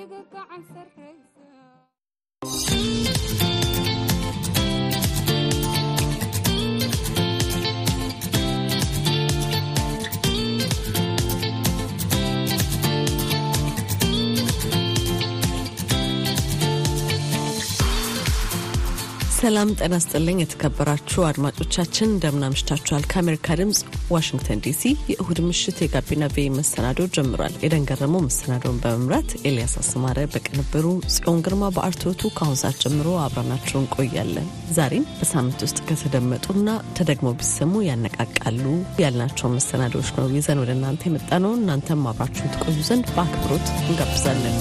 iga gacan sarraysa ሰላም ጤና ስጥልኝ። የተከበራችሁ አድማጮቻችን እንደምን አምሽታችኋል? ከአሜሪካ ድምፅ ዋሽንግተን ዲሲ የእሁድ ምሽት የጋቢና ቬ መሰናዶ ጀምሯል። ኤደን ገረመው መሰናዶውን በመምራት ኤልያስ አስማረ በቅንብሩ፣ ጽዮን ግርማ በአርትዖቱ ከአሁን ሰዓት ጀምሮ አብረናችሁ እንቆያለን። ዛሬም በሳምንት ውስጥ ከተደመጡና ተደግሞ ቢሰሙ ያነቃቃሉ ያልናቸውን መሰናዶዎች ነው ይዘን ወደ እናንተ የመጣ ነው። እናንተም አብራችሁን ትቆዩ ዘንድ በአክብሮት እንጋብዛለን።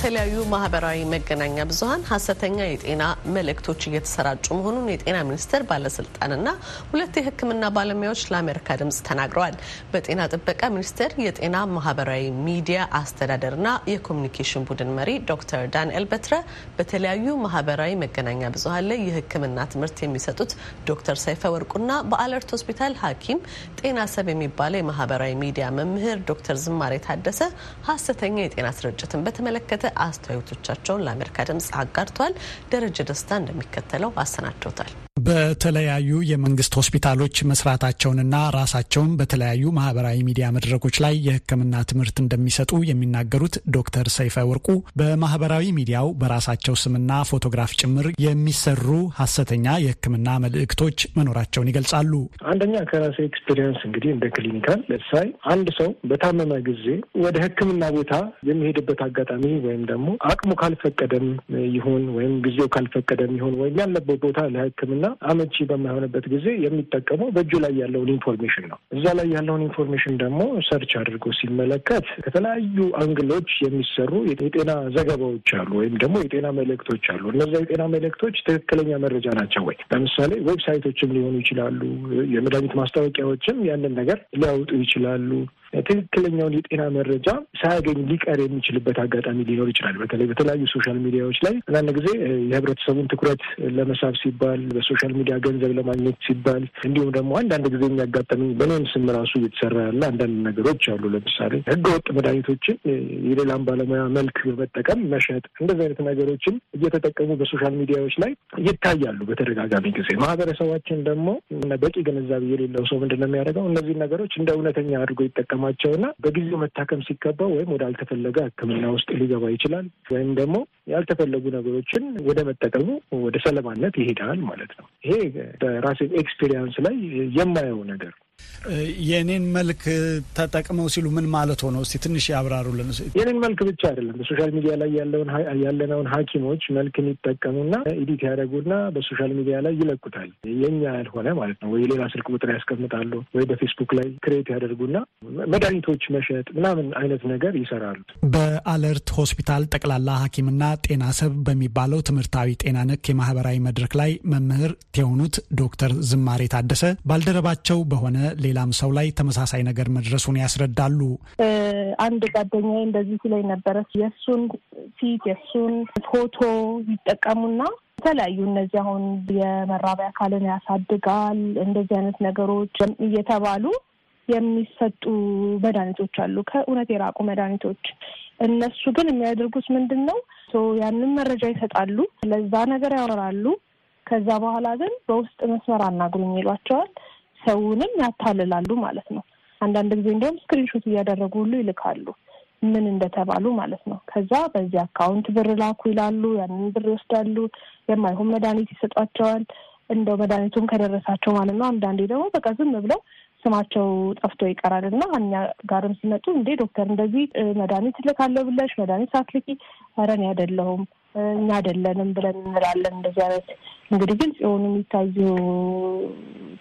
በተለያዩ ማህበራዊ መገናኛ ብዙኃን ሀሰተኛ የጤና መልእክቶች እየተሰራጩ መሆኑን የጤና ሚኒስቴር ባለስልጣንና ሁለት የሕክምና ባለሙያዎች ለአሜሪካ ድምጽ ተናግረዋል። በጤና ጥበቃ ሚኒስቴር የጤና ማህበራዊ ሚዲያ አስተዳደርና የኮሚኒኬሽን ቡድን መሪ ዶክተር ዳንኤል በትረ በተለያዩ ማህበራዊ መገናኛ ብዙኃን ላይ የሕክምና ትምህርት የሚሰጡት ዶክተር ሰይፈ ወርቁና በአለርት ሆስፒታል ሐኪም ጤና ሰብ የሚባለው የማህበራዊ ሚዲያ መምህር ዶክተር ዝማሬ ታደሰ ሀሰተኛ የጤና ስርጭትን በተመለከተ አስተያየቶቻቸውን ለአሜሪካ ድምጽ አጋርተዋል። ደረጀ ደስታ እንደሚከተለው አሰናድቶታል። በተለያዩ የመንግስት ሆስፒታሎች መስራታቸውንና ራሳቸውን በተለያዩ ማህበራዊ ሚዲያ መድረኮች ላይ የሕክምና ትምህርት እንደሚሰጡ የሚናገሩት ዶክተር ሰይፈ ወርቁ በማህበራዊ ሚዲያው በራሳቸው ስምና ፎቶግራፍ ጭምር የሚሰሩ ሀሰተኛ የሕክምና መልእክቶች መኖራቸውን ይገልጻሉ። አንደኛ ከራሴ experience እንግዲህ እንደ clinical ለሳይ አንድ ሰው በታመመ ጊዜ ወደ ሕክምና ቦታ የሚሄድበት አጋጣሚ ወይም ደግሞ አቅሙ ካልፈቀደም ይሁን ወይም ጊዜው ካልፈቀደም ይሁን ወይም ያለበት ቦታ ለሕክምና አመቺ በማይሆንበት ጊዜ የሚጠቀመው በእጁ ላይ ያለውን information ነው። እዛ ላይ ያለውን information ደግሞ search አድርጎ ሲመለከት ከተለያዩ angle ኦች የሚሰሩ የጤና ዘገባዎች አሉ፣ ወይም ደግሞ የጤና መልእክቶች አሉ። እነዛ የጤና መልእክቶች ትክክለኛ መረጃ ናቸው ወይ? ለምሳሌ website ኦችም ሊሆኑ ይችላሉ። የመድኃኒት ማስታወቂያዎችም ያንን ነገር ሊያወጡ ይችላሉ። ትክክለኛውን የጤና መረጃ ሳያገኝ ሊቀር የሚችልበት አጋጣሚ ሊኖር ይችላል። በተለይ በተለያዩ social media ዎች ላይ አንዳንድ ጊዜ የህብረተሰቡን ትኩረት ለመሳብ ሲባል በ social media ገንዘብ ለማግኘት ሲባል እንዲሁም ደግሞ አንዳንድ ጊዜ የሚያጋጠመኝ በእኔም ስም ራሱ እየተሰራ ያለ አንዳንድ ነገሮች አሉ። ለምሳሌ ህገወጥ መድኃኒቶችን የሌላም ባለሙያ መልክ በመጠቀም መሸጥ፣ እንደዚህ አይነት ነገሮችን እየተጠቀሙ በ social media ዎች ላይ ይታያሉ በተደጋጋሚ ጊዜ። ማህበረሰባችን ደግሞ በቂ ግንዛቤ የሌለው ሰው ምንድን ነው የሚያደርገው? እነዚህን ነገሮች እንደ እውነተኛ አድርጎ ይጠቀማቸውና በጊዜው መታከም ሲገባው ወይም ወደ አልተፈለገ ሕክምና ውስጥ ሊገባ ይችላል ወይም ደግሞ ያልተፈለጉ ነገሮችን ወደ መጠቀሙ ወደ ሰለባነት ይሄዳል ማለት ነው። ይሄ በራሴ experience ላይ የማየው ነገር የኔን መልክ ተጠቅመው ሲሉ ምን ማለት ሆነው? እስቲ ትንሽ ያብራሩልን። የኔን መልክ ብቻ አይደለም በ social media ላይ ያለውን ያለነውን ሐኪሞች መልክን ይጠቀሙና edit ያደረጉና በ social media ላይ ይለቁታል። የኛ ያልሆነ ማለት ነው። ወይ ሌላ ስልክ ቁጥር ያስቀምጣሉ፣ ወይ በፌስቡክ ላይ create ያደርጉና መድኃኒቶች መሸጥ ምናምን አይነት ነገር ይሰራሉ። በአለርት ሆስፒታል ጠቅላላ ሐኪምና ጤና ሰብ በሚባለው ትምህርታዊ ጤና ነክ የማህበራዊ መድረክ ላይ መምህር የሆኑት ዶክተር ዝማሬ ታደሰ ባልደረባቸው በሆነ ሌላም ሰው ላይ ተመሳሳይ ነገር መድረሱን ያስረዳሉ። አንድ ጓደኛዬ እንደዚህ ሲለኝ ነበረ። የእሱን ፊት የእሱን ፎቶ ይጠቀሙና የተለያዩ እነዚህ አሁን የመራቢያ አካልን ያሳድጋል እንደዚህ አይነት ነገሮች እየተባሉ የሚሰጡ መድኃኒቶች አሉ፣ ከእውነት የራቁ መድኃኒቶች። እነሱ ግን የሚያደርጉት ምንድን ነው? ያንን መረጃ ይሰጣሉ፣ ለዛ ነገር ያወራሉ። ከዛ በኋላ ግን በውስጥ መስመር አናግሩኝ ይሏቸዋል። ሰውንም ያታልላሉ ማለት ነው። አንዳንድ ጊዜ እንዲሁም screenshot እያደረጉ ሁሉ ይልካሉ ምን እንደተባሉ ማለት ነው። ከዛ በዚህ account ብር ላኩ ይላሉ። ያንን ብር ይወስዳሉ። የማይሆን መድኃኒት ይሰጧቸዋል። እንደው መድኃኒቱም ከደረሳቸው ማለት ነው። አንዳንዴ ደግሞ በቃ ዝም ብለው ስማቸው ጠፍቶ ይቀራል እና እኛ ጋርም ሲመጡ እንዴ ዶክተር እንደዚህ መድኃኒት እልካለሁ ብለሽ መድኃኒት ሳትልኪ፣ እኔ አይደለሁም እኛ አይደለንም ብለን እንላለን። እንደዚህ አይነት እንግዲህ ግልጽ የሆኑ የሚታዩ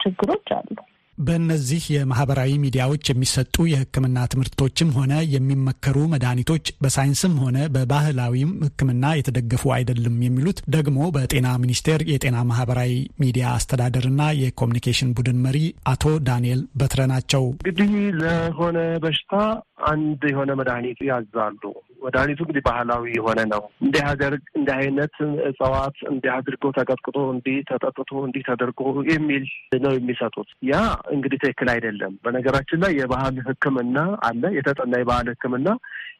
ችግሮች አሉ። በእነዚህ የማህበራዊ ሚዲያዎች የሚሰጡ የሕክምና ትምህርቶችም ሆነ የሚመከሩ መድኃኒቶች በሳይንስም ሆነ በባህላዊም ሕክምና የተደገፉ አይደለም የሚሉት ደግሞ በጤና ሚኒስቴር የጤና ማህበራዊ ሚዲያ አስተዳደርና የኮሚኒኬሽን ቡድን መሪ አቶ ዳንኤል በትረ ናቸው። እንግዲህ ለሆነ በሽታ አንድ የሆነ መድኃኒት ያዛሉ። መድኃኒቱ እንግዲህ ባህላዊ የሆነ ነው። እንዲህ አደርግ እንዲህ አይነት እጽዋት እንዲህ አድርገው ተቀጥቅጦ እንዲህ ተጠጥቶ እንዲህ ተደርጎ የሚል ነው የሚሰጡት። ያ እንግዲህ ትክክል አይደለም። በነገራችን ላይ የባህል ሕክምና አለ የተጠና የባህል ሕክምና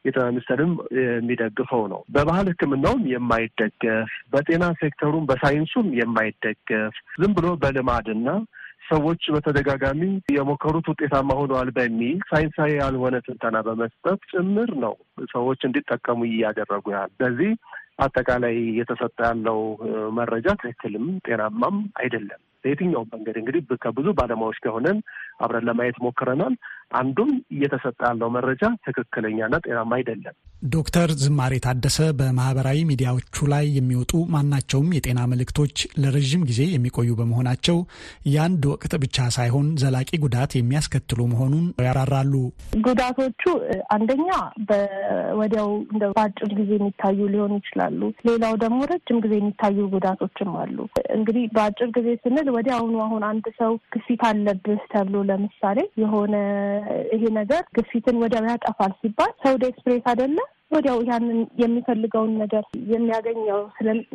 የጤና ሚኒስቴርም የሚደግፈው ነው። በባህል ሕክምናውም የማይደገፍ በጤና ሴክተሩም በሳይንሱም የማይደገፍ ዝም ብሎ በልማድና ሰዎች በተደጋጋሚ የሞከሩት ውጤታማ ሆነዋል በሚል ሳይንሳዊ ያልሆነ ትንተና በመስጠት ጭምር ነው ሰዎች እንዲጠቀሙ እያደረጉ ያህል። ስለዚህ አጠቃላይ እየተሰጠ ያለው መረጃ ትክክልም ጤናማም አይደለም። በየትኛውም መንገድ እንግዲህ ከብዙ ባለሙያዎች ጋር ሆነን አብረን ለማየት ሞክረናል። አንዱም እየተሰጠ ያለው መረጃ ትክክለኛና ጤናማ አይደለም። ዶክተር ዝማሬ ታደሰ በማህበራዊ ሚዲያዎቹ ላይ የሚወጡ ማናቸውም የጤና መልእክቶች ለረዥም ጊዜ የሚቆዩ በመሆናቸው የአንድ ወቅት ብቻ ሳይሆን ዘላቂ ጉዳት የሚያስከትሉ መሆኑን ያራራሉ። ጉዳቶቹ አንደኛ በወዲያው እንደ በአጭር ጊዜ የሚታዩ ሊሆኑ ይችላሉ። ሌላው ደግሞ ረጅም ጊዜ የሚታዩ ጉዳቶችም አሉ። እንግዲህ በአጭር ጊዜ ስንል ወዲያውኑ አሁን አንድ ሰው ግፊት አለብህ ተብሎ ለምሳሌ የሆነ ይሄ ነገር ግፊትን ወዲያው ያጠፋል ሲባል ሰው ዴስፕሬት አይደለ ወዲያው ያንን የሚፈልገውን ነገር የሚያገኘው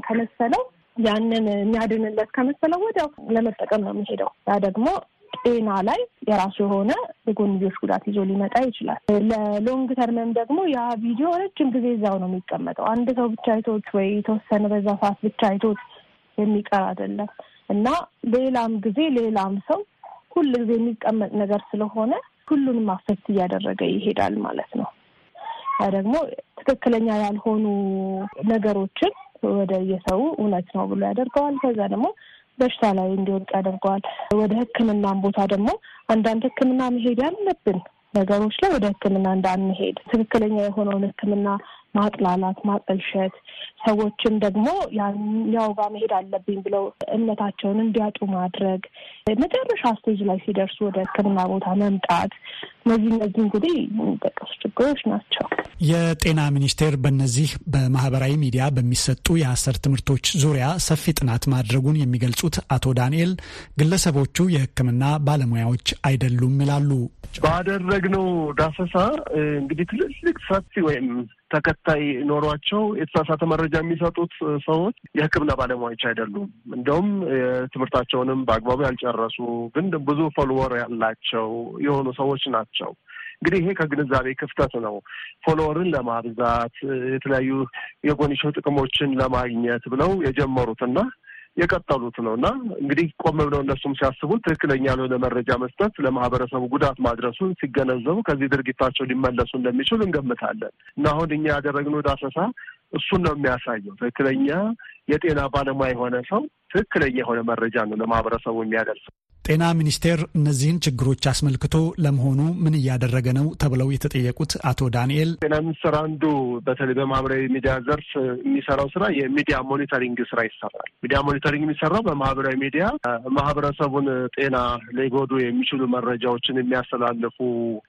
ከመሰለው ያንን የሚያድንለት ከመሰለው ወዲያው ለመጠቀም ነው የሚሄደው። ያ ደግሞ ጤና ላይ የራሱ የሆነ የጎንዮሽ ጉዳት ይዞ ሊመጣ ይችላል። ለሎንግ ተርምም ደግሞ ያ ቪዲዮ ረጅም ጊዜ እዛው ነው የሚቀመጠው። አንድ ሰው ብቻ አይቶት ወይ የተወሰነ በዛ ሰዓት ብቻ አይቶት የሚቀር አይደለም እና ሌላም ጊዜ ሌላም ሰው ሁል ጊዜ የሚቀመጥ ነገር ስለሆነ ሁሉንም አፌክት እያደረገ ይሄዳል ማለት ነው። ያ ደግሞ ትክክለኛ ያልሆኑ ነገሮችን ወደ የሰው እውነት ነው ብሎ ያደርገዋል። ከዛ ደግሞ በሽታ ላይ እንዲወድቅ ያደርገዋል። ወደ ሕክምናም ቦታ ደግሞ አንዳንድ ሕክምና መሄድ ያለብን ነገሮች ላይ ወደ ሕክምና እንዳንሄድ ትክክለኛ የሆነውን ሕክምና ማጥላላት፣ ማጠልሸት ሰዎችም ደግሞ ያኛው ጋር መሄድ አለብኝ ብለው እምነታቸውን እንዲያጡ ማድረግ መጨረሻ stage ላይ ሲደርሱ ወደ ሕክምና ቦታ መምጣት እነዚህ እነዚህ እንግዲህ የሚጠቀሱ ችግሮች ናቸው። የጤና ሚኒስቴር በእነዚህ በማህበራዊ ሚዲያ በሚሰጡ የሀሰት ትምህርቶች ዙሪያ ሰፊ ጥናት ማድረጉን የሚገልጹት አቶ ዳንኤል ግለሰቦቹ የሕክምና ባለሙያዎች አይደሉም ይላሉ። ባደረግነው ዳሰሳ እንግዲህ ትልልቅ ሰፊ ወይም ተከታይ ኖሯቸው የተሳሳተ መረጃ የሚሰጡት ሰዎች የሕክምና ባለሙያዎች አይደሉም። እንደውም ትምህርታቸውንም በአግባቡ ያልጨረሱ ግን ብዙ follower ያላቸው የሆኑ ሰዎች ናቸው። እንግዲህ ይሄ ከግንዛቤ ክፍተት ነው። follower ን ለማብዛት የተለያዩ የጎንዮሽ ጥቅሞችን ለማግኘት ብለው የጀመሩትና የቀጠሉት ነው እና እንግዲህ ቆም ብለው እነሱም ሲያስቡት ትክክለኛ ያልሆነ መረጃ መስጠት ለማህበረሰቡ ጉዳት ማድረሱን ሲገነዘቡ ከዚህ ድርጊታቸው ሊመለሱ እንደሚችሉ እንገምታለን እና አሁን እኛ ያደረግነው ዳሰሳ እሱን ነው የሚያሳየው። ትክክለኛ የጤና ባለሙያ የሆነ ሰው ትክክለኛ የሆነ መረጃ ነው ለማህበረሰቡ የሚያደርሰው። ጤና ሚኒስቴር እነዚህን ችግሮች አስመልክቶ ለመሆኑ ምን እያደረገ ነው ተብለው የተጠየቁት አቶ ዳንኤል ጤና ሚኒስቴር አንዱ በተለይ በማህበራዊ ሚዲያ ዘርፍ የሚሰራው ስራ የ media monitoring ስራ ይሰራል። media monitoring የሚሰራው በማህበራዊ ሚዲያ ማህበረሰቡን ጤና ሊጎዱ የሚችሉ መረጃዎችን የሚያስተላልፉ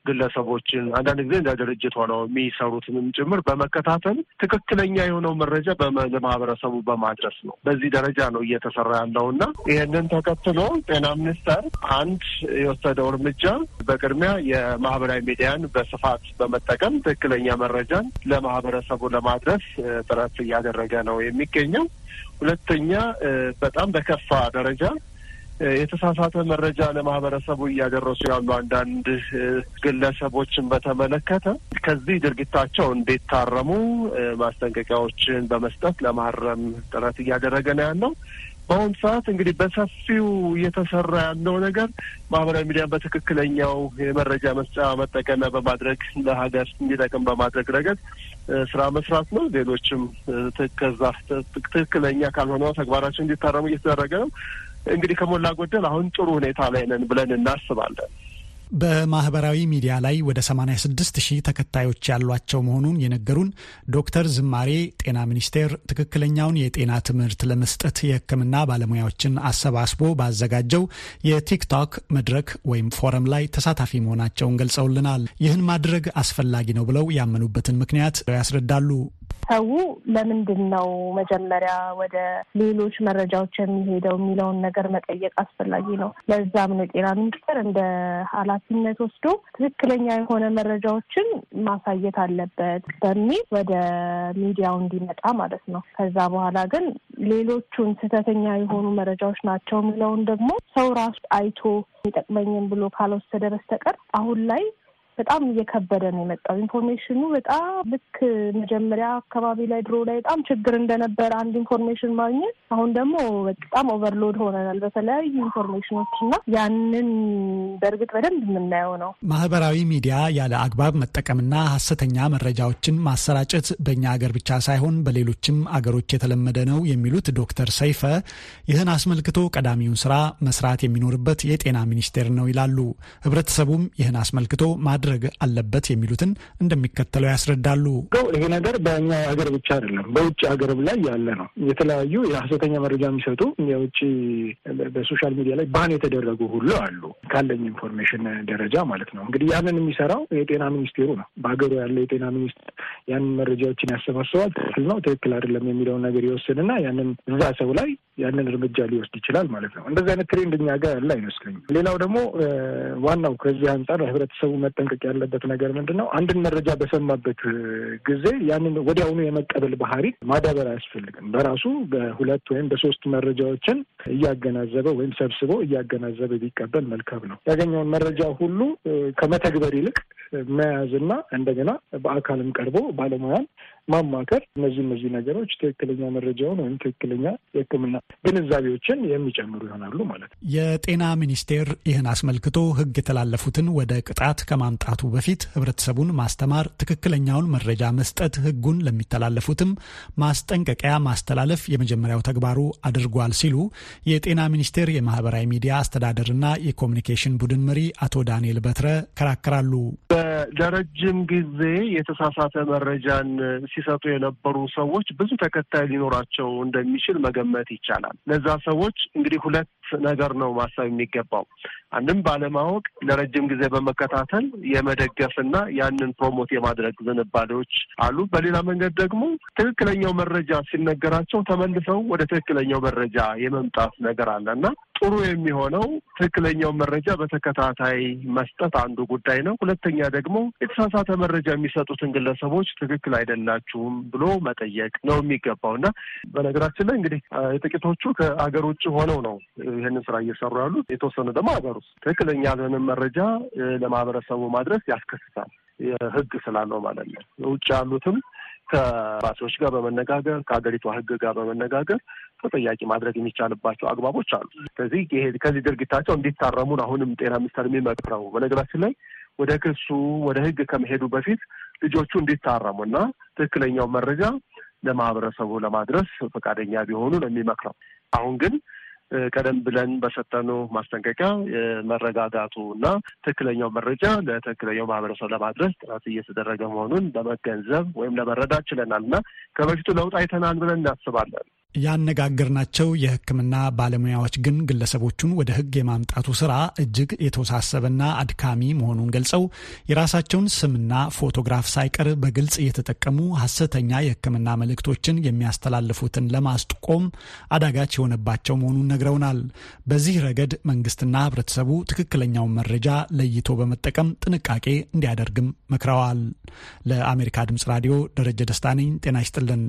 ግለሰቦችን አንዳንድ ጊዜ እንደ ድርጅት ሆነው የሚሰሩትንም ጭምር በመከታተል ትክክለኛ የሆነው መረጃ ለማህበረሰቡ በማድረስ ነው። በዚህ ደረጃ ነው እየተሰራ ያለው እና ይህንን ተከትሎ ጤና ሚኒስቴር አንድ የወሰደው እርምጃ በቅድሚያ የማህበራዊ ሚዲያን በስፋት በመጠቀም ትክክለኛ መረጃን ለማህበረሰቡ ለማድረስ ጥረት እያደረገ ነው የሚገኘው። ሁለተኛ በጣም በከፋ ደረጃ የተሳሳተ መረጃ ለማህበረሰቡ እያደረሱ ያሉ አንዳንድ ግለሰቦችን በተመለከተ ከዚህ ድርጊታቸው እንዲታረሙ ማስጠንቀቂያዎችን በመስጠት ለማረም ጥረት እያደረገ ነው ያለው። በአሁኑ ሰዓት እንግዲህ በሰፊው እየተሰራ ያለው ነገር ማህበራዊ ሚዲያን በትክክለኛው የመረጃ መስጫ መጠቀሚያ በማድረግ ለሀገር እንዲጠቅም በማድረግ ረገድ ስራ መስራት ነው። ሌሎችም ከዛ ትክክለኛ ካልሆነ ተግባራቸው እንዲታረሙ እየተደረገ ነው። እንግዲህ ከሞላ ጎደል አሁን ጥሩ ሁኔታ ላይ ነን ብለን እናስባለን። በማህበራዊ ሚዲያ ላይ ወደ 86 ሺህ ተከታዮች ያሏቸው መሆኑን የነገሩን ዶክተር ዝማሬ ጤና ሚኒስቴር ትክክለኛውን የጤና ትምህርት ለመስጠት የሕክምና ባለሙያዎችን አሰባስቦ ባዘጋጀው የቲክቶክ መድረክ ወይም ፎረም ላይ ተሳታፊ መሆናቸውን ገልጸውልናል። ይህን ማድረግ አስፈላጊ ነው ብለው ያመኑበትን ምክንያት ያስረዳሉ። ሰው ለምንድን ነው መጀመሪያ ወደ ሌሎች መረጃዎች የሚሄደው የሚለውን ነገር መጠየቅ አስፈላጊ ነው። ለዛም ነው የጤና ሚኒስቴር እንደ ኃላፊነት ወስዶ ትክክለኛ የሆነ መረጃዎችን ማሳየት አለበት በሚል ወደ ሚዲያው እንዲመጣ ማለት ነው። ከዛ በኋላ ግን ሌሎቹን ስህተተኛ የሆኑ መረጃዎች ናቸው የሚለውን ደግሞ ሰው ራሱ አይቶ የሚጠቅመኝን ብሎ ካልወሰደ በስተቀር አሁን ላይ በጣም እየከበደ ነው የመጣው። information ኡ በጣም ልክ መጀመሪያ አካባቢ ላይ ድሮ ላይ በጣም ችግር እንደነበረ አንድ information ማግኘት፣ አሁን ደግሞ በጣም overload ሆነናል በተለያዩ information ኦች እና ያንን በእርግጥ በደንብ የምናየው ነው። ማህበራዊ ሚዲያ ያለ አግባብ መጠቀምና ሀሰተኛ መረጃዎችን ማሰራጨት በእኛ ሀገር ብቻ ሳይሆን በሌሎችም አገሮች የተለመደ ነው የሚሉት ዶክተር ሰይፈ ይህን አስመልክቶ ቀዳሚውን ስራ መስራት የሚኖርበት የጤና ሚኒስቴር ነው ይላሉ። ህብረተሰቡም ይህን አስመልክቶ ማድረግ አለበት የሚሉትን እንደሚከተለው ያስረዳሉ። ይሄ ነገር በእኛ ሀገር ብቻ አይደለም፣ በውጭ ሀገርም ላይ ያለ ነው። የተለያዩ የሀሰተኛ መረጃ የሚሰጡ የውጭ በ social media ላይ ban የተደረጉ ሁሉ አሉ፣ ካለኝ information ደረጃ ማለት ነው። እንግዲህ ያንን የሚሰራው የጤና ሚኒስቴሩ ነው። በሀገሩ ያለ የጤና ሚኒስቴር ያንን መረጃዎችን ያሰባስባል። ትክክል ነው፣ ትክክል አይደለም የሚለውን ነገር ይወስንና ያንን እዛ ሰው ላይ ያንን እርምጃ ሊወስድ ይችላል ማለት ነው። እንደዚህ አይነት ትሬንድ እኛ ጋር ያለ አይመስለኝም። ሌላው ደግሞ ዋናው ከዚህ አንጻር ህብረተሰቡ መጠንቀቅ ያለበት ነገር ምንድን ነው? አንድን መረጃ በሰማበት ጊዜ ያንን ወዲያውኑ የመቀበል ባህሪ ማዳበር አያስፈልግም። በራሱ በሁለት ወይም በሶስት መረጃዎችን እያገናዘበ ወይም ሰብስቦ እያገናዘበ ቢቀበል መልካም ነው። ያገኘውን መረጃ ሁሉ ከመተግበር ይልቅ መያዝና እንደገና በአካልም ቀርቦ ባለሙያን ማማከር እነዚህ እነዚህ ነገሮች ትክክለኛ መረጃውን ወይም ትክክለኛ የሕክምና ግንዛቤዎችን የሚጨምሩ ይሆናሉ ማለት ነው። የጤና ሚኒስቴር ይህን አስመልክቶ ሕግ የተላለፉትን ወደ ቅጣት ከማምጣቱ በፊት ህብረተሰቡን ማስተማር፣ ትክክለኛውን መረጃ መስጠት፣ ሕጉን ለሚተላለፉትም ማስጠንቀቂያ ማስተላለፍ የመጀመሪያው ተግባሩ አድርጓል ሲሉ የጤና ሚኒስቴር የማህበራዊ ሚዲያ አስተዳደርና የኮሚኒኬሽን ቡድን መሪ አቶ ዳንኤል በትረ ከራከራሉ። ለረጅም ጊዜ የተሳሳተ መረጃን ሲሰጡ የነበሩ ሰዎች ብዙ ተከታይ ሊኖራቸው እንደሚችል መገመት ይቻላል። ለዛ ሰዎች እንግዲህ ሁለት ነገር ነው ማሰብ የሚገባው። አንድም ባለማወቅ ለረጅም ጊዜ በመከታተል የመደገፍና ያንን ፕሮሞት የማድረግ ዝንባሌዎች አሉ። በሌላ መንገድ ደግሞ ትክክለኛው መረጃ ሲነገራቸው ተመልሰው ወደ ትክክለኛው መረጃ የመምጣት ነገር አለ እና ጥሩ የሚሆነው ትክክለኛው መረጃ በተከታታይ መስጠት አንዱ ጉዳይ ነው። ሁለተኛ ደግሞ የተሳሳተ መረጃ የሚሰጡትን ግለሰቦች ትክክል አይደላችሁም ብሎ መጠየቅ ነው የሚገባው እና በነገራችን ላይ እንግዲህ የጥቂቶቹ ከአገር ውጭ ሆነው ነው ይህንን ስራ እየሰሩ ያሉት፣ የተወሰኑ ደግሞ ሀገር ውስጥ ትክክለኛ ያልሆነን መረጃ ለማህበረሰቡ ማድረስ ያስከስታል፣ ህግ ስላለው ማለት ነው። ውጭ ያሉትም ከባሲዎች ጋር በመነጋገር ከሀገሪቷ ህግ ጋር በመነጋገር ተጠያቂ ማድረግ የሚቻልባቸው አግባቦች አሉ። ስለዚህ ይሄ ከዚህ ድርጊታቸው እንዲታረሙን አሁንም ጤና ሚኒስቴር የሚመክረው በነገራችን ላይ ወደ ክሱ ወደ ህግ ከመሄዱ በፊት ልጆቹ እንዲታረሙ እና ትክክለኛው መረጃ ለማህበረሰቡ ለማድረስ ፈቃደኛ ቢሆኑ ነው የሚመክረው። አሁን ግን ቀደም ብለን በሰጠኑ ማስጠንቀቂያ መረጋጋቱ እና ትክክለኛው መረጃ ለትክክለኛው ማህበረሰብ ለማድረስ ጥረት እየተደረገ መሆኑን ለመገንዘብ ወይም ለመረዳት ችለናል እና ከበፊቱ ለውጥ አይተናል ብለን እናስባለን። ያነጋገርናቸው የሕክምና ባለሙያዎች ግን ግለሰቦቹን ወደ ሕግ የማምጣቱ ስራ እጅግ የተወሳሰበና አድካሚ መሆኑን ገልጸው የራሳቸውን ስምና ፎቶግራፍ ሳይቀር በግልጽ እየተጠቀሙ ሐሰተኛ የሕክምና መልእክቶችን የሚያስተላልፉትን ለማስቆም አዳጋች የሆነባቸው መሆኑን ነግረውናል። በዚህ ረገድ መንግስትና ህብረተሰቡ ትክክለኛውን መረጃ ለይቶ በመጠቀም ጥንቃቄ እንዲያደርግም መክረዋል። ለአሜሪካ ድምጽ ራዲዮ ደረጀ ደስታ ነኝ። ጤና ይስጥልን።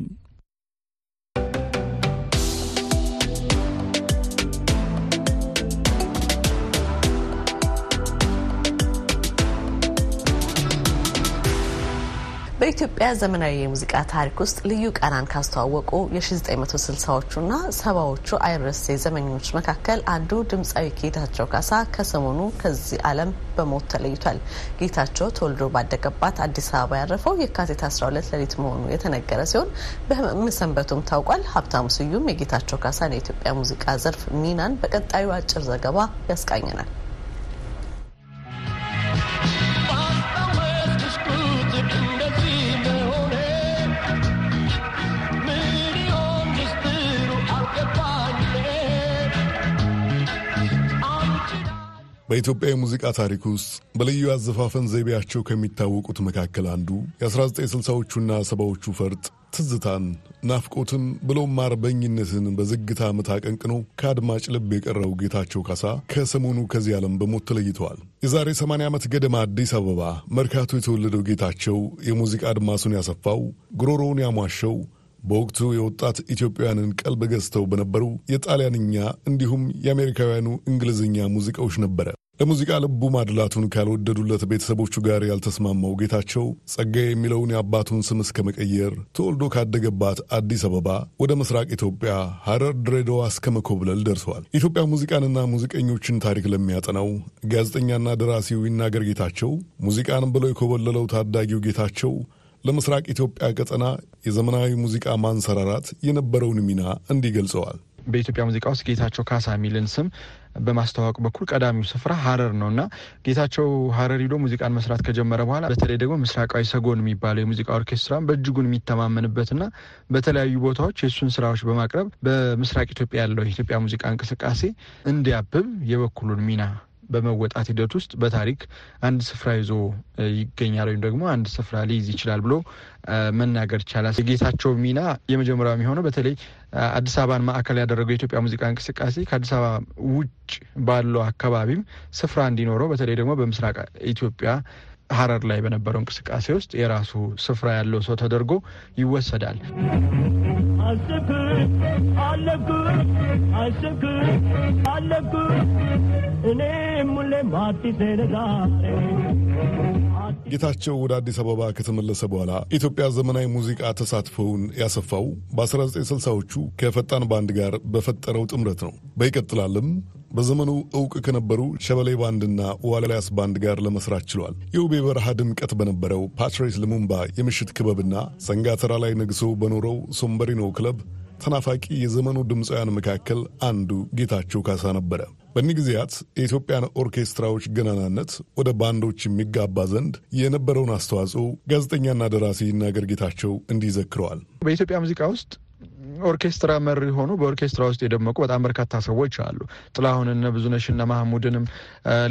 በኢትዮጵያ ዘመናዊ የሙዚቃ ታሪክ ውስጥ ልዩ ቃናን ካስተዋወቁ የ1960ዎቹና ሰባዎቹ አይረሴ ዘመኞች መካከል አንዱ ድምፃዊ ጌታቸው ካሳ ከሰሞኑ ከዚህ ዓለም በሞት ተለይቷል። ጌታቸው ተወልዶ ባደገባት አዲስ አበባ ያረፈው የካቲት 12 ሌሊት መሆኑ የተነገረ ሲሆን በመሰንበቱም ታውቋል። ሀብታሙ ስዩም የጌታቸው ካሳን የኢትዮጵያ ሙዚቃ ዘርፍ ሚናን በቀጣዩ አጭር ዘገባ ያስቃኘናል። በኢትዮጵያ የሙዚቃ ታሪክ ውስጥ በልዩ አዘፋፈን ዘይቤያቸው ከሚታወቁት መካከል አንዱ የ1960ዎቹና ሰባዎቹ ፈርጥ ትዝታን፣ ናፍቆትን ብሎም አርበኝነትን በዝግታ ዓመት አቀንቅኖ ከአድማጭ ልብ የቀረው ጌታቸው ካሳ ከሰሞኑ ከዚህ ዓለም በሞት ተለይተዋል። የዛሬ 80 ዓመት ገደማ አዲስ አበባ መርካቶ የተወለደው ጌታቸው የሙዚቃ አድማሱን ያሰፋው፣ ጉሮሮውን ያሟሸው በወቅቱ የወጣት ኢትዮጵያውያንን ቀልብ ገዝተው በነበሩ የጣሊያንኛ እንዲሁም የአሜሪካውያኑ እንግሊዝኛ ሙዚቃዎች ነበረ። ለሙዚቃ ልቡ ማድላቱን ካልወደዱለት ቤተሰቦቹ ጋር ያልተስማማው ጌታቸው ጸጋዬ የሚለውን የአባቱን ስም እስከ መቀየር ተወልዶ ካደገባት አዲስ አበባ ወደ ምስራቅ ኢትዮጵያ ሐረር፣ ድሬዳዋ እስከ መኮብለል ደርሰዋል። የኢትዮጵያ ሙዚቃንና ሙዚቀኞችን ታሪክ ለሚያጠናው ጋዜጠኛና ደራሲው ይናገር ጌታቸው ሙዚቃን ብለው የኮበለለው ታዳጊው ጌታቸው ለምስራቅ ኢትዮጵያ ቀጠና የዘመናዊ ሙዚቃ ማንሰራራት የነበረውን ሚና እንዲህ ገልጸዋል። በኢትዮጵያ ሙዚቃ ውስጥ ጌታቸው ካሳ የሚልን ስም በማስተዋወቅ በኩል ቀዳሚው ስፍራ ሀረር ነው እና ጌታቸው ሀረር ሂዶ ሙዚቃን መስራት ከጀመረ በኋላ በተለይ ደግሞ ምስራቃዊ ሰጎን የሚባለው የሙዚቃ ኦርኬስትራን በእጅጉን የሚተማመንበትና በተለያዩ ቦታዎች የእሱን ስራዎች በማቅረብ በምስራቅ ኢትዮጵያ ያለው የኢትዮጵያ ሙዚቃ እንቅስቃሴ እንዲያብብ የበኩሉን ሚና በመወጣት ሂደት ውስጥ በታሪክ አንድ ስፍራ ይዞ ይገኛል ወይም ደግሞ አንድ ስፍራ ሊይዝ ይችላል ብሎ መናገር ይቻላል። የጌታቸው ሚና የመጀመሪያው የሚሆነው በተለይ አዲስ አበባን ማዕከል ያደረገው የኢትዮጵያ ሙዚቃ እንቅስቃሴ ከአዲስ አበባ ውጭ ባለው አካባቢም ስፍራ እንዲኖረው በተለይ ደግሞ በምስራቅ ኢትዮጵያ ሀረር ላይ በነበረው እንቅስቃሴ ውስጥ የራሱ ስፍራ ያለው ሰው ተደርጎ ይወሰዳል። ጌታቸው ወደ አዲስ አበባ ከተመለሰ በኋላ ኢትዮጵያ ዘመናዊ ሙዚቃ ተሳትፎውን ያሰፋው በ1960ዎቹ ከፈጣን ባንድ ጋር በፈጠረው ጥምረት ነው። ይቀጥላልም በዘመኑ እውቅ ከነበሩ ሸበሌ ባንድና ዋልያስ ባንድ ጋር ለመስራት ችሏል። የውቤ በረሃ ድምቀት በነበረው ፓትሪስ ሉሙምባ የምሽት ክበብና ሰንጋተራ ላይ ነግሶ በኖረው ሶምበሪኖ ክለብ ተናፋቂ የዘመኑ ድምፃውያን መካከል አንዱ ጌታቸው ካሳ ነበረ። በእኒህ ጊዜያት የኢትዮጵያን ኦርኬስትራዎች ገናናነት ወደ ባንዶች የሚጋባ ዘንድ የነበረውን አስተዋጽኦ ጋዜጠኛና ደራሲ ይናገር ጌታቸው እንዲህ ዘክረዋል። በኢትዮጵያ ሙዚቃ ውስጥ ኦርኬስትራ መሪ የሆኑ በኦርኬስትራ ውስጥ የደመቁ በጣም በርካታ ሰዎች አሉ። ጥላሁንና ብዙነሽና ማህሙድንም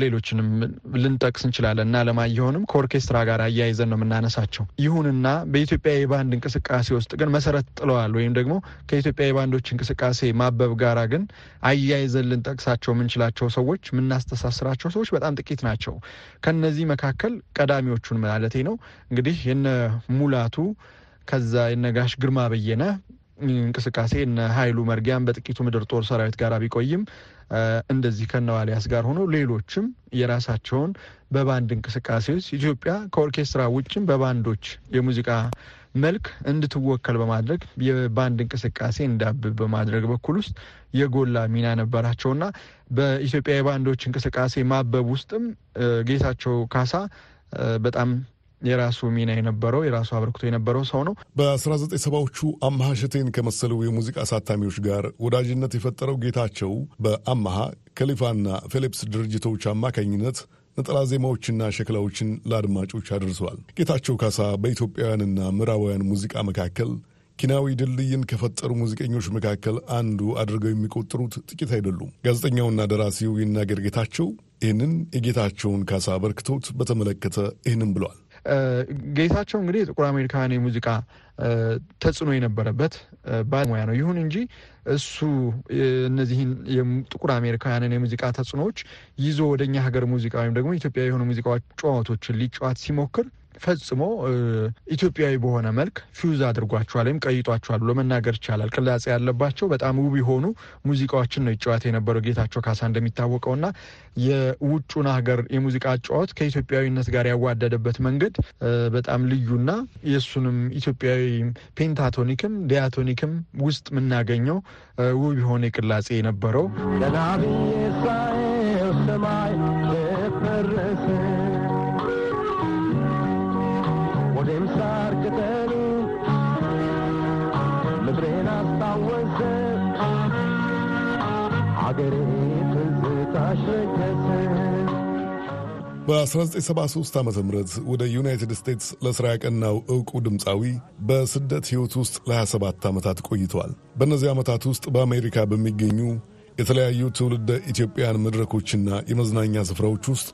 ሌሎችንም ልንጠቅስ እንችላለን እና አለማየሁንም ከኦርኬስትራ ጋር አያይዘን ነው የምናነሳቸው። ይሁንና በኢትዮጵያ የባንድ እንቅስቃሴ ውስጥ ግን መሰረት ጥለዋል ወይም ደግሞ ከኢትዮጵያ የባንዶች እንቅስቃሴ ማበብ ጋራ ግን አያይዘን ልንጠቅሳቸው የምንችላቸው ሰዎች የምናስተሳስራቸው ሰዎች በጣም ጥቂት ናቸው። ከነዚህ መካከል ቀዳሚዎቹን ማለቴ ነው እንግዲህ የነ ሙላቱ ከዛ የነጋሽ ግርማ በየነ እንቅስቃሴ እነ መርጊያን በጥቂቱ ምድር ጦር ሰራዊት ጋር ቢቆይም እንደዚህ ከነዋሊያስ ጋር ሆኖ ሌሎችም የራሳቸውን በባንድ እንቅስቃሴ ውስጥ ኢትዮጵያ ከኦርኬስትራ ውጭም በባንዶች የሙዚቃ መልክ እንድትወከል በማድረግ የባንድ እንቅስቃሴ እንዳብብ በማድረግ በኩል ውስጥ የጎላ ሚና ነበራቸውና በኢትዮጵያ የባንዶች እንቅስቃሴ ማበብ ውስጥም ጌታቸው ካሳ በጣም የራሱ ሚና የነበረው የራሱ አበርክቶ የነበረው ሰው ነው። በ1970ዎቹ አምሃ ሸቴን ከመሰሉ የሙዚቃ አሳታሚዎች ጋር ወዳጅነት የፈጠረው ጌታቸው በአምሃ ከሊፋና ፊሊፕስ ድርጅቶች አማካኝነት ነጠላ ዜማዎችና ሸክላዎችን ለአድማጮች አድርሰዋል። ጌታቸው ካሳ በኢትዮጵያውያንና ምዕራባውያን ሙዚቃ መካከል ኪናዊ ድልድይን ከፈጠሩ ሙዚቀኞች መካከል አንዱ አድርገው የሚቆጥሩት ጥቂት አይደሉም። ጋዜጠኛውና ደራሲው ይናገር ጌታቸው ይህንን የጌታቸውን ካሳ አበርክቶት በተመለከተ ይህንም ብለዋል። ጌታቸው እንግዲህ የጥቁር አሜሪካውያን የሙዚቃ ተጽዕኖ የነበረበት ባለሙያ ነው። ይሁን እንጂ እሱ እነዚህን ጥቁር አሜሪካውያንን የሙዚቃ ተጽዕኖዎች ይዞ ወደ እኛ ሀገር ሙዚቃ ወይም ደግሞ ኢትዮጵያዊ የሆኑ ሙዚቃዎች ጨዋቶችን ሊጫዋት ሲሞክር ፈጽሞ ኢትዮጵያዊ በሆነ መልክ ፊውዝ አድርጓቸዋል ወይም ቀይጧቸዋል ብሎ መናገር ይቻላል። ቅላጼ ያለባቸው በጣም ውብ የሆኑ ሙዚቃዎችን ነው ይጫወት የነበረው ጌታቸው ካሳ እንደሚታወቀውና የውጩን ሀገር የሙዚቃ ጨዋት ከኢትዮጵያዊነት ጋር ያዋደደበት መንገድ በጣም ልዩና የእሱንም ኢትዮጵያዊ ፔንታቶኒክም ዲያቶኒክም ውስጥ የምናገኘው ውብ የሆነ ቅላጼ የነበረው በ1973 ዓ ም ወደ ዩናይትድ ስቴትስ ለሥራ ያቀናው ዕውቁ ድምፃዊ በስደት ሕይወት ውስጥ ለ27 ዓመታት ቆይተዋል። በእነዚህ ዓመታት ውስጥ በአሜሪካ በሚገኙ የተለያዩ ትውልደ ኢትዮጵያን መድረኮችና የመዝናኛ ስፍራዎች ውስጥ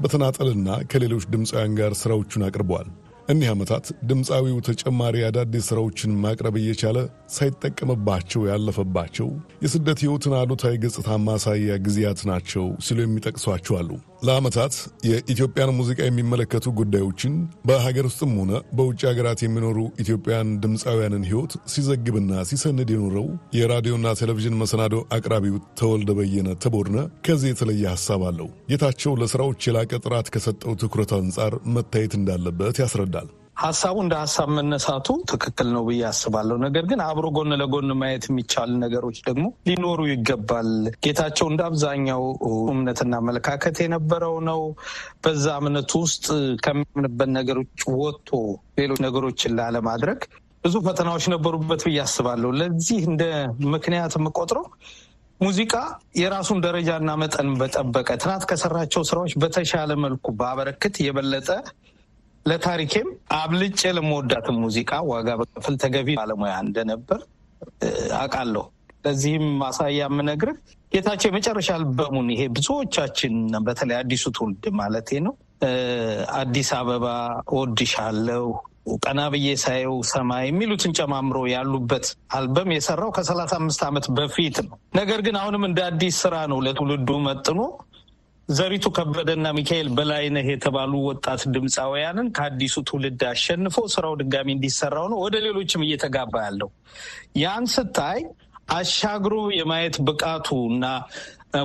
በተናጠልና ከሌሎች ድምፃውያን ጋር ሥራዎቹን አቅርበዋል። እኒህ ዓመታት ድምፃዊው ተጨማሪ አዳዲስ ሥራዎችን ማቅረብ እየቻለ ሳይጠቀምባቸው ያለፈባቸው የስደት ሕይወትን አሉታዊ ገጽታ ማሳያ ጊዜያት ናቸው ሲሉ የሚጠቅሷቸው አሉ። ለዓመታት የኢትዮጵያን ሙዚቃ የሚመለከቱ ጉዳዮችን በሀገር ውስጥም ሆነ በውጭ ሀገራት የሚኖሩ ኢትዮጵያን ድምፃውያንን ሕይወት ሲዘግብና ሲሰንድ የኖረው የራዲዮና ቴሌቪዥን መሰናዶ አቅራቢው ተወልደ በየነ ተቦርነ ከዚህ የተለየ ሐሳብ አለው። ጌታቸው ለሥራዎች የላቀ ጥራት ከሰጠው ትኩረት አንጻር መታየት እንዳለበት ያስረዳል። ሀሳቡ እንደ ሀሳብ መነሳቱ ትክክል ነው ብዬ አስባለሁ። ነገር ግን አብሮ ጎን ለጎን ማየት የሚቻል ነገሮች ደግሞ ሊኖሩ ይገባል። ጌታቸው እንደ አብዛኛው እምነትና አመለካከት የነበረው ነው። በዛ እምነቱ ውስጥ ከሚያምንበት ነገሮች ወጥቶ ሌሎች ነገሮችን ላለማድረግ ብዙ ፈተናዎች ነበሩበት ብዬ አስባለሁ። ለዚህ እንደ ምክንያት የምቆጥረው ሙዚቃ የራሱን ደረጃና መጠን በጠበቀ ትናንት ከሰራቸው ስራዎች በተሻለ መልኩ ባበረክት የበለጠ ለታሪኬም አብልጬ ለመወዳትን ሙዚቃ ዋጋ በከፍል ተገቢ ባለሙያ እንደነበር አውቃለሁ። ለዚህም ማሳያ የምነግርህ ጌታቸው የመጨረሻ አልበሙን ይሄ ብዙዎቻችን በተለይ አዲሱ ትውልድ ማለቴ ነው አዲስ አበባ፣ እወድሻለሁ፣ ቀና ብዬ ሳየው ሰማይ የሚሉትን ጨማምሮ ያሉበት አልበም የሰራው ከሰላሳ አምስት ዓመት በፊት ነው። ነገር ግን አሁንም እንደ አዲስ ስራ ነው ለትውልዱ መጥኖ ዘሪቱ ከበደና ሚካኤል በላይነህ የተባሉ ወጣት ድምፃውያንን ከአዲሱ ትውልድ አሸንፎ ስራው ድጋሚ እንዲሰራው ነው ወደ ሌሎችም እየተጋባ ያለው። ያን ስታይ አሻግሮ የማየት ብቃቱ እና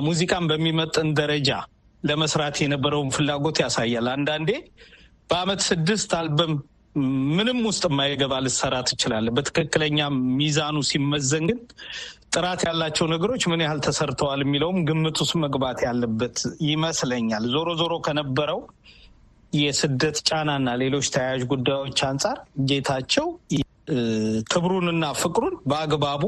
ሙዚቃን በሚመጥን ደረጃ ለመስራት የነበረውን ፍላጎት ያሳያል። አንዳንዴ በአመት ስድስት አልበም ምንም ውስጥ የማይገባ ልሰራ ትችላለህ። በትክክለኛ ሚዛኑ ሲመዘን ግን ጥራት ያላቸው ነገሮች ምን ያህል ተሰርተዋል የሚለውም ግምት ውስጥ መግባት ያለበት ይመስለኛል። ዞሮ ዞሮ ከነበረው የስደት ጫናና ሌሎች ተያያዥ ጉዳዮች አንጻር ጌታቸው ክብሩንና ፍቅሩን በአግባቡ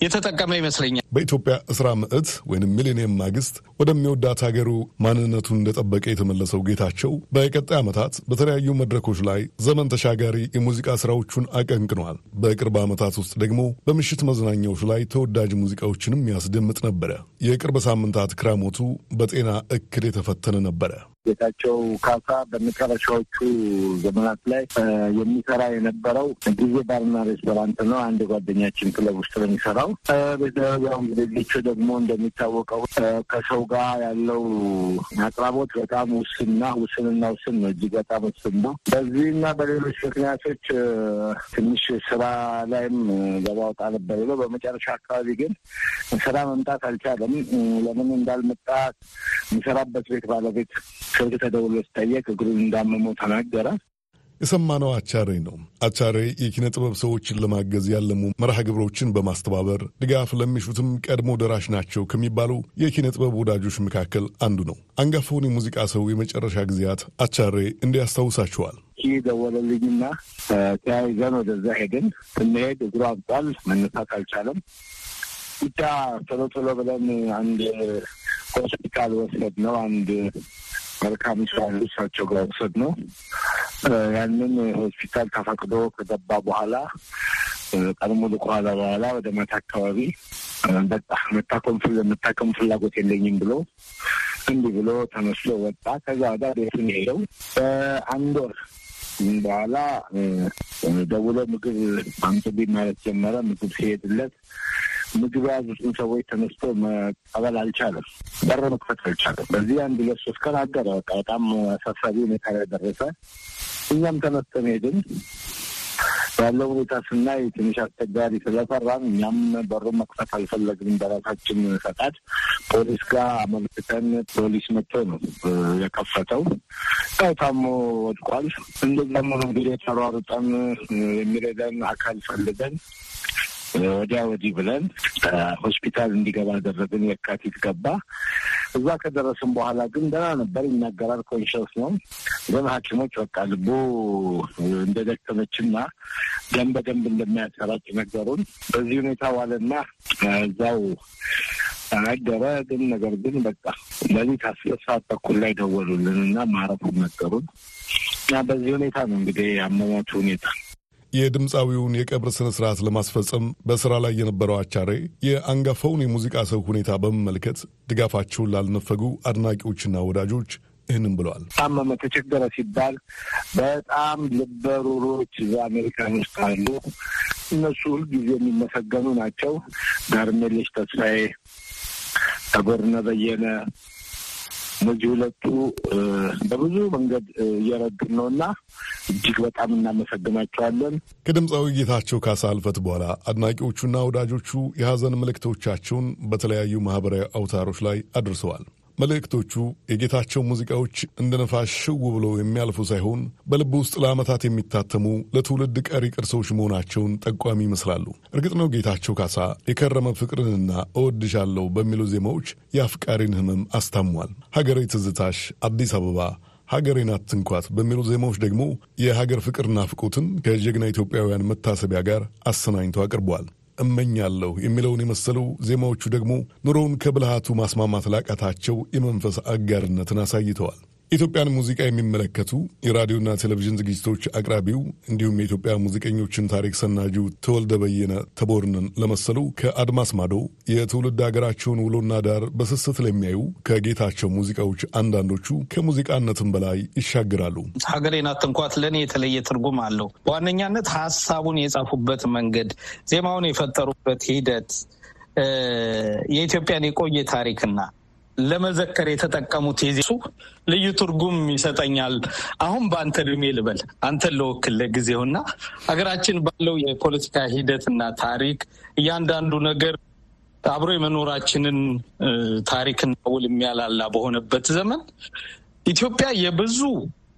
የተጠቀመ ይመስለኛል። በኢትዮጵያ እስራ ምዕት ወይም ሚሌኒየም ማግስት ወደሚወዳት ሀገሩ ማንነቱን እንደጠበቀ የተመለሰው ጌታቸው በቀጣይ ዓመታት በተለያዩ መድረኮች ላይ ዘመን ተሻጋሪ የሙዚቃ ስራዎቹን አቀንቅኗል። በቅርብ ዓመታት ውስጥ ደግሞ በምሽት መዝናኛዎች ላይ ተወዳጅ ሙዚቃዎችንም ያስደምጥ ነበረ። የቅርብ ሳምንታት ክራሞቱ በጤና እክል የተፈተነ ነበረ። ጌታቸው ካሳ በመጨረሻዎቹ ዘመናት ላይ የሚሰራ የነበረው ጊዜ ባርና ሬስቶራንት ነው። አንድ ጓደኛችን ክለብ ውስጥ ነው የሚሰራው። ያው ጌቾ ደግሞ እንደሚታወቀው ከሰው ጋር ያለው አቅራቦት በጣም ውስንና ውስንና ውስን ነው፣ እጅግ በጣም ውስን ነው። በዚህና በሌሎች ምክንያቶች ትንሽ ስራ ላይም ገባ ነበር ብሎ በመጨረሻ አካባቢ ግን ስራ መምጣት አልቻለም። ለምን እንዳልመጣ የሚሰራበት ቤት ባለቤት ስልክ ተደውሎ ሲጠየቅ እግሩን እንዳመመው ተናገረ። የሰማነው አቻሬ ነው። አቻሬ የኪነ ጥበብ ሰዎችን ለማገዝ ያለሙ መርሃ ግብሮችን በማስተባበር ድጋፍ ለሚሹትም ቀድሞ ደራሽ ናቸው ከሚባሉ የኪነ ጥበብ ወዳጆች መካከል አንዱ ነው። አንጋፋውን የሙዚቃ ሰው የመጨረሻ ጊዜያት አቻሬ እንዲያስታውሳቸዋል። ይህ ደወለልኝና ተያይዘን ወደዛ ሄድን። ስንሄድ እግሩ አብጧል፣ መነሳት አልቻለም። ብቻ ቶሎ ቶሎ ብለን አንድ ሆስፒታል ወሰድ ነው። አንድ መልካም ሰው እሳቸው ጋር ወሰድ ነው። ያንን ሆስፒታል ተፈቅዶ ከገባ በኋላ ሙሉ ከኋላ በኋላ ወደ ማታ አካባቢ በቃ መታከም ፍላጎት የለኝም ብሎ እንዲህ ብሎ ተመስሎ ወጣ። ከዛ ወዳ ቤቱን ሄደው በአንድ ወር በኋላ ደውሎ ምግብ አምጡልኝ ማለት ጀመረ። ምግብ ሲሄድለት ምግብ የያዙትን ሰዎች ተነስቶ መቀበል አልቻለም። በር መክፈት አልቻለም። በዚህ አንድ ሁለት ሶስት ቀን አደረ። በቃ በጣም አሳሳቢ ሁኔታ ላይ ደረሰ። እኛም ተነስተን ሄድን። ያለው ሁኔታ ስናይ ትንሽ አስቸጋሪ ስለፈራን እኛም በሩን መክፈት አልፈለግንም። በራሳችን ፈቃድ ፖሊስ ጋር አመልክተን ፖሊስ መጥቶ ነው የከፈተው። ያው ታሞ ወድቋል። እንደዛም እንግዲህ ተሯሩጠን የሚረዳን አካል ፈልገን ወዲያ ወዲህ ብለን ሆስፒታል እንዲገባ አደረግን። የካቲት ገባ። እዛ ከደረስን በኋላ ግን ደህና ነበር፣ ይናገራል፣ ኮንሽስ ነው። ግን ሐኪሞች በቃ ልቡ እንደደከመችና ደም በደንብ እንደሚያሰራጭ ነገሩን። በዚህ ሁኔታ ዋለና እዛው አደረ። ግን ነገር ግን በቃ ለሊት አስር ሰዓት ተኩል ላይ ደወሉልን እና ማረፉን ነገሩን እና በዚህ ሁኔታ ነው እንግዲህ አመሟቹ ሁኔታ የድምፃዊውን የቀብር ስነ ስርዓት ለማስፈጸም በስራ ላይ የነበረው አቻሬ የአንጋፋውን የሙዚቃ ሰው ሁኔታ በመመልከት ድጋፋቸውን ላልነፈጉ አድናቂዎችና ወዳጆች ይህንም ብለዋል። ታመመ፣ ተቸገረ ሲባል በጣም ልበሩሮች እዛ አሜሪካን ውስጥ አሉ። እነሱ ሁልጊዜ የሚመሰገኑ ናቸው። ጋርሜሌሽ ተስፋዬ፣ ተጎርነ በየነ እነዚህ ሁለቱ በብዙ መንገድ እየረዱን ነው እና እጅግ በጣም እናመሰግናቸዋለን። ከድምፃዊ ጌታቸው ካሳ ህልፈት በኋላ አድናቂዎቹና ወዳጆቹ የሐዘን መልእክቶቻቸውን በተለያዩ ማህበራዊ አውታሮች ላይ አድርሰዋል። መልእክቶቹ የጌታቸው ሙዚቃዎች እንደ ነፋስ ሽው ብለው የሚያልፉ ሳይሆን በልብ ውስጥ ለዓመታት የሚታተሙ ለትውልድ ቀሪ ቅርሶች መሆናቸውን ጠቋሚ ይመስላሉ። እርግጥ ነው ጌታቸው ካሳ የከረመ ፍቅርንና እወድሻለሁ በሚሉ ዜማዎች የአፍቃሪን ህመም አስታሟል። ሀገሬ ትዝታሽ፣ አዲስ አበባ ሀገሬን አትንኳት በሚሉ ዜማዎች ደግሞ የሀገር ፍቅር ናፍቆትን ከጀግና ኢትዮጵያውያን መታሰቢያ ጋር አሰናኝቶ አቅርቧል። እመኛለሁ የሚለውን የመሰሉ ዜማዎቹ ደግሞ ኑሮውን ከብልሃቱ ማስማማት ላቃታቸው የመንፈስ አጋርነትን አሳይተዋል። የኢትዮጵያን ሙዚቃ የሚመለከቱ የራዲዮና ቴሌቪዥን ዝግጅቶች አቅራቢው እንዲሁም የኢትዮጵያ ሙዚቀኞችን ታሪክ ሰናጁ ተወልደ በየነ ተቦርንን ለመሰሉ ከአድማስ ማዶ የትውልድ ሀገራቸውን ውሎና ዳር በስስት ለሚያዩ ከጌታቸው ሙዚቃዎች አንዳንዶቹ ከሙዚቃነትም በላይ ይሻግራሉ። ሀገሬን አትንኳት ለእኔ የተለየ ትርጉም አለው። በዋነኛነት ሀሳቡን የጻፉበት መንገድ፣ ዜማውን የፈጠሩበት ሂደት የኢትዮጵያን የቆየ ታሪክና ለመዘከር የተጠቀሙት የዜሱ ልዩ ትርጉም ይሰጠኛል። አሁን በአንተ እድሜ ልበል አንተን ለወክል ለጊዜውና ሀገራችን ባለው የፖለቲካ ሂደትና ታሪክ እያንዳንዱ ነገር አብሮ የመኖራችንን ታሪክና ውል የሚያላላ በሆነበት ዘመን ኢትዮጵያ የብዙ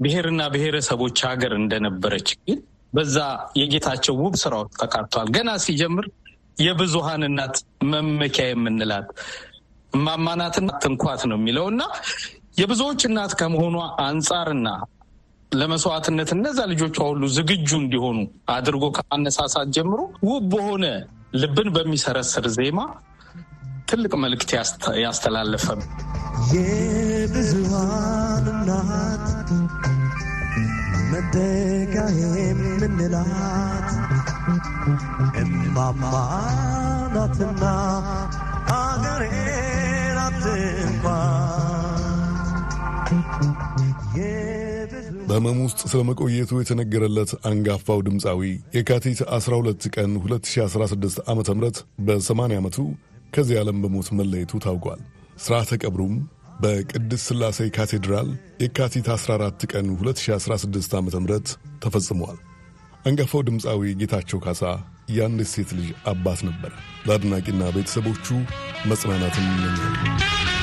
ብሔርና ብሔረሰቦች ሀገር እንደነበረች ግን በዛ የጌታቸው ውብ ስራዎች ተካቷል። ገና ሲጀምር የብዙሃን እናት መመኪያ የምንላት እማማናትና ትንኳት ነው የሚለው እና የብዙዎች እናት ከመሆኗ አንጻርና ለመስዋዕትነት እነዛ ልጆቿ ሁሉ ዝግጁ እንዲሆኑ አድርጎ ከማነሳሳት ጀምሮ ውብ በሆነ ልብን በሚሰረስር ዜማ ትልቅ መልእክት ያስተላለፈ የብዙሃን እናት መጠጊያ የምንላት እማማ በህመም ውስጥ ስለመቆየቱ የተነገረለት አንጋፋው ድምፃዊ የካቲት 12 ቀን 2016 ዓ ም በ80 ዓመቱ ከዚህ ዓለም በሞት መለየቱ ታውቋል። ሥርዓተ ቀብሩም በቅድስት ሥላሴ ካቴድራል የካቲት 14 ቀን 2016 ዓ ም ተፈጽሟል። አንጋፋው ድምፃዊ ጌታቸው ካሳ የአንድ ሴት ልጅ አባት ነበር። ለአድናቂና ቤተሰቦቹ መጽናናትን ይመኛል።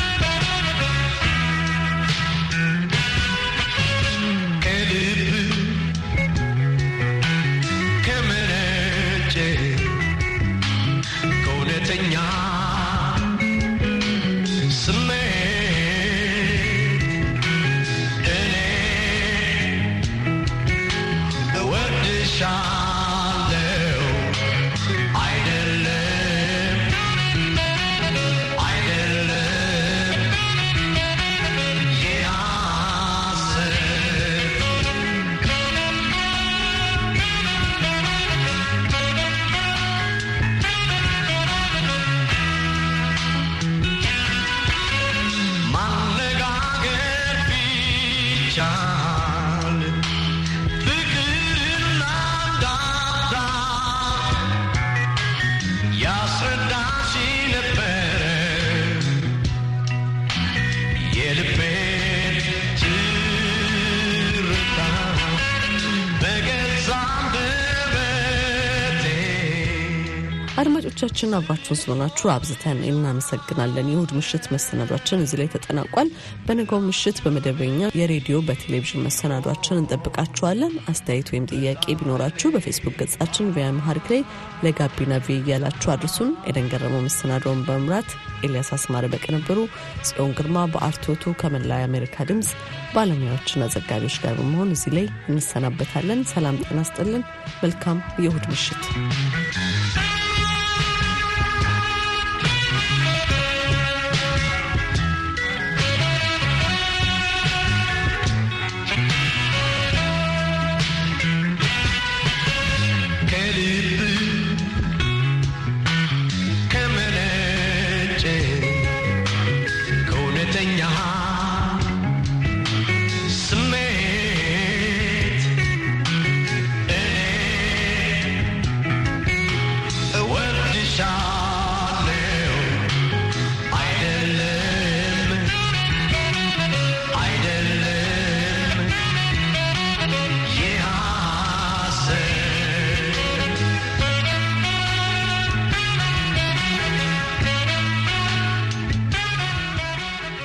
አድማጮቻችን አብራችሁን ስለሆናችሁ አብዝተን እናመሰግናለን። የእሁድ ምሽት መሰናዷችን እዚህ ላይ ተጠናቋል። በነገው ምሽት በመደበኛ የሬዲዮ በቴሌቪዥን መሰናዷችን እንጠብቃችኋለን። አስተያየት ወይም ጥያቄ ቢኖራችሁ በፌስቡክ ገጻችን ቪያ መሀሪክ ላይ ለጋቢና ቪ እያላችሁ አድርሱን። ኤደን ገረመው መሰናዶውን በመምራት ኤልያስ አስማረ በቅንብሩ፣ ጽዮን ግርማ በአርቶቱ ከመላ የአሜሪካ ድምፅ ባለሙያዎችና ዘጋቢዎች ጋር በመሆን እዚህ ላይ እንሰናበታለን። ሰላም ጤና ስጥልን። መልካም የእሁድ ምሽት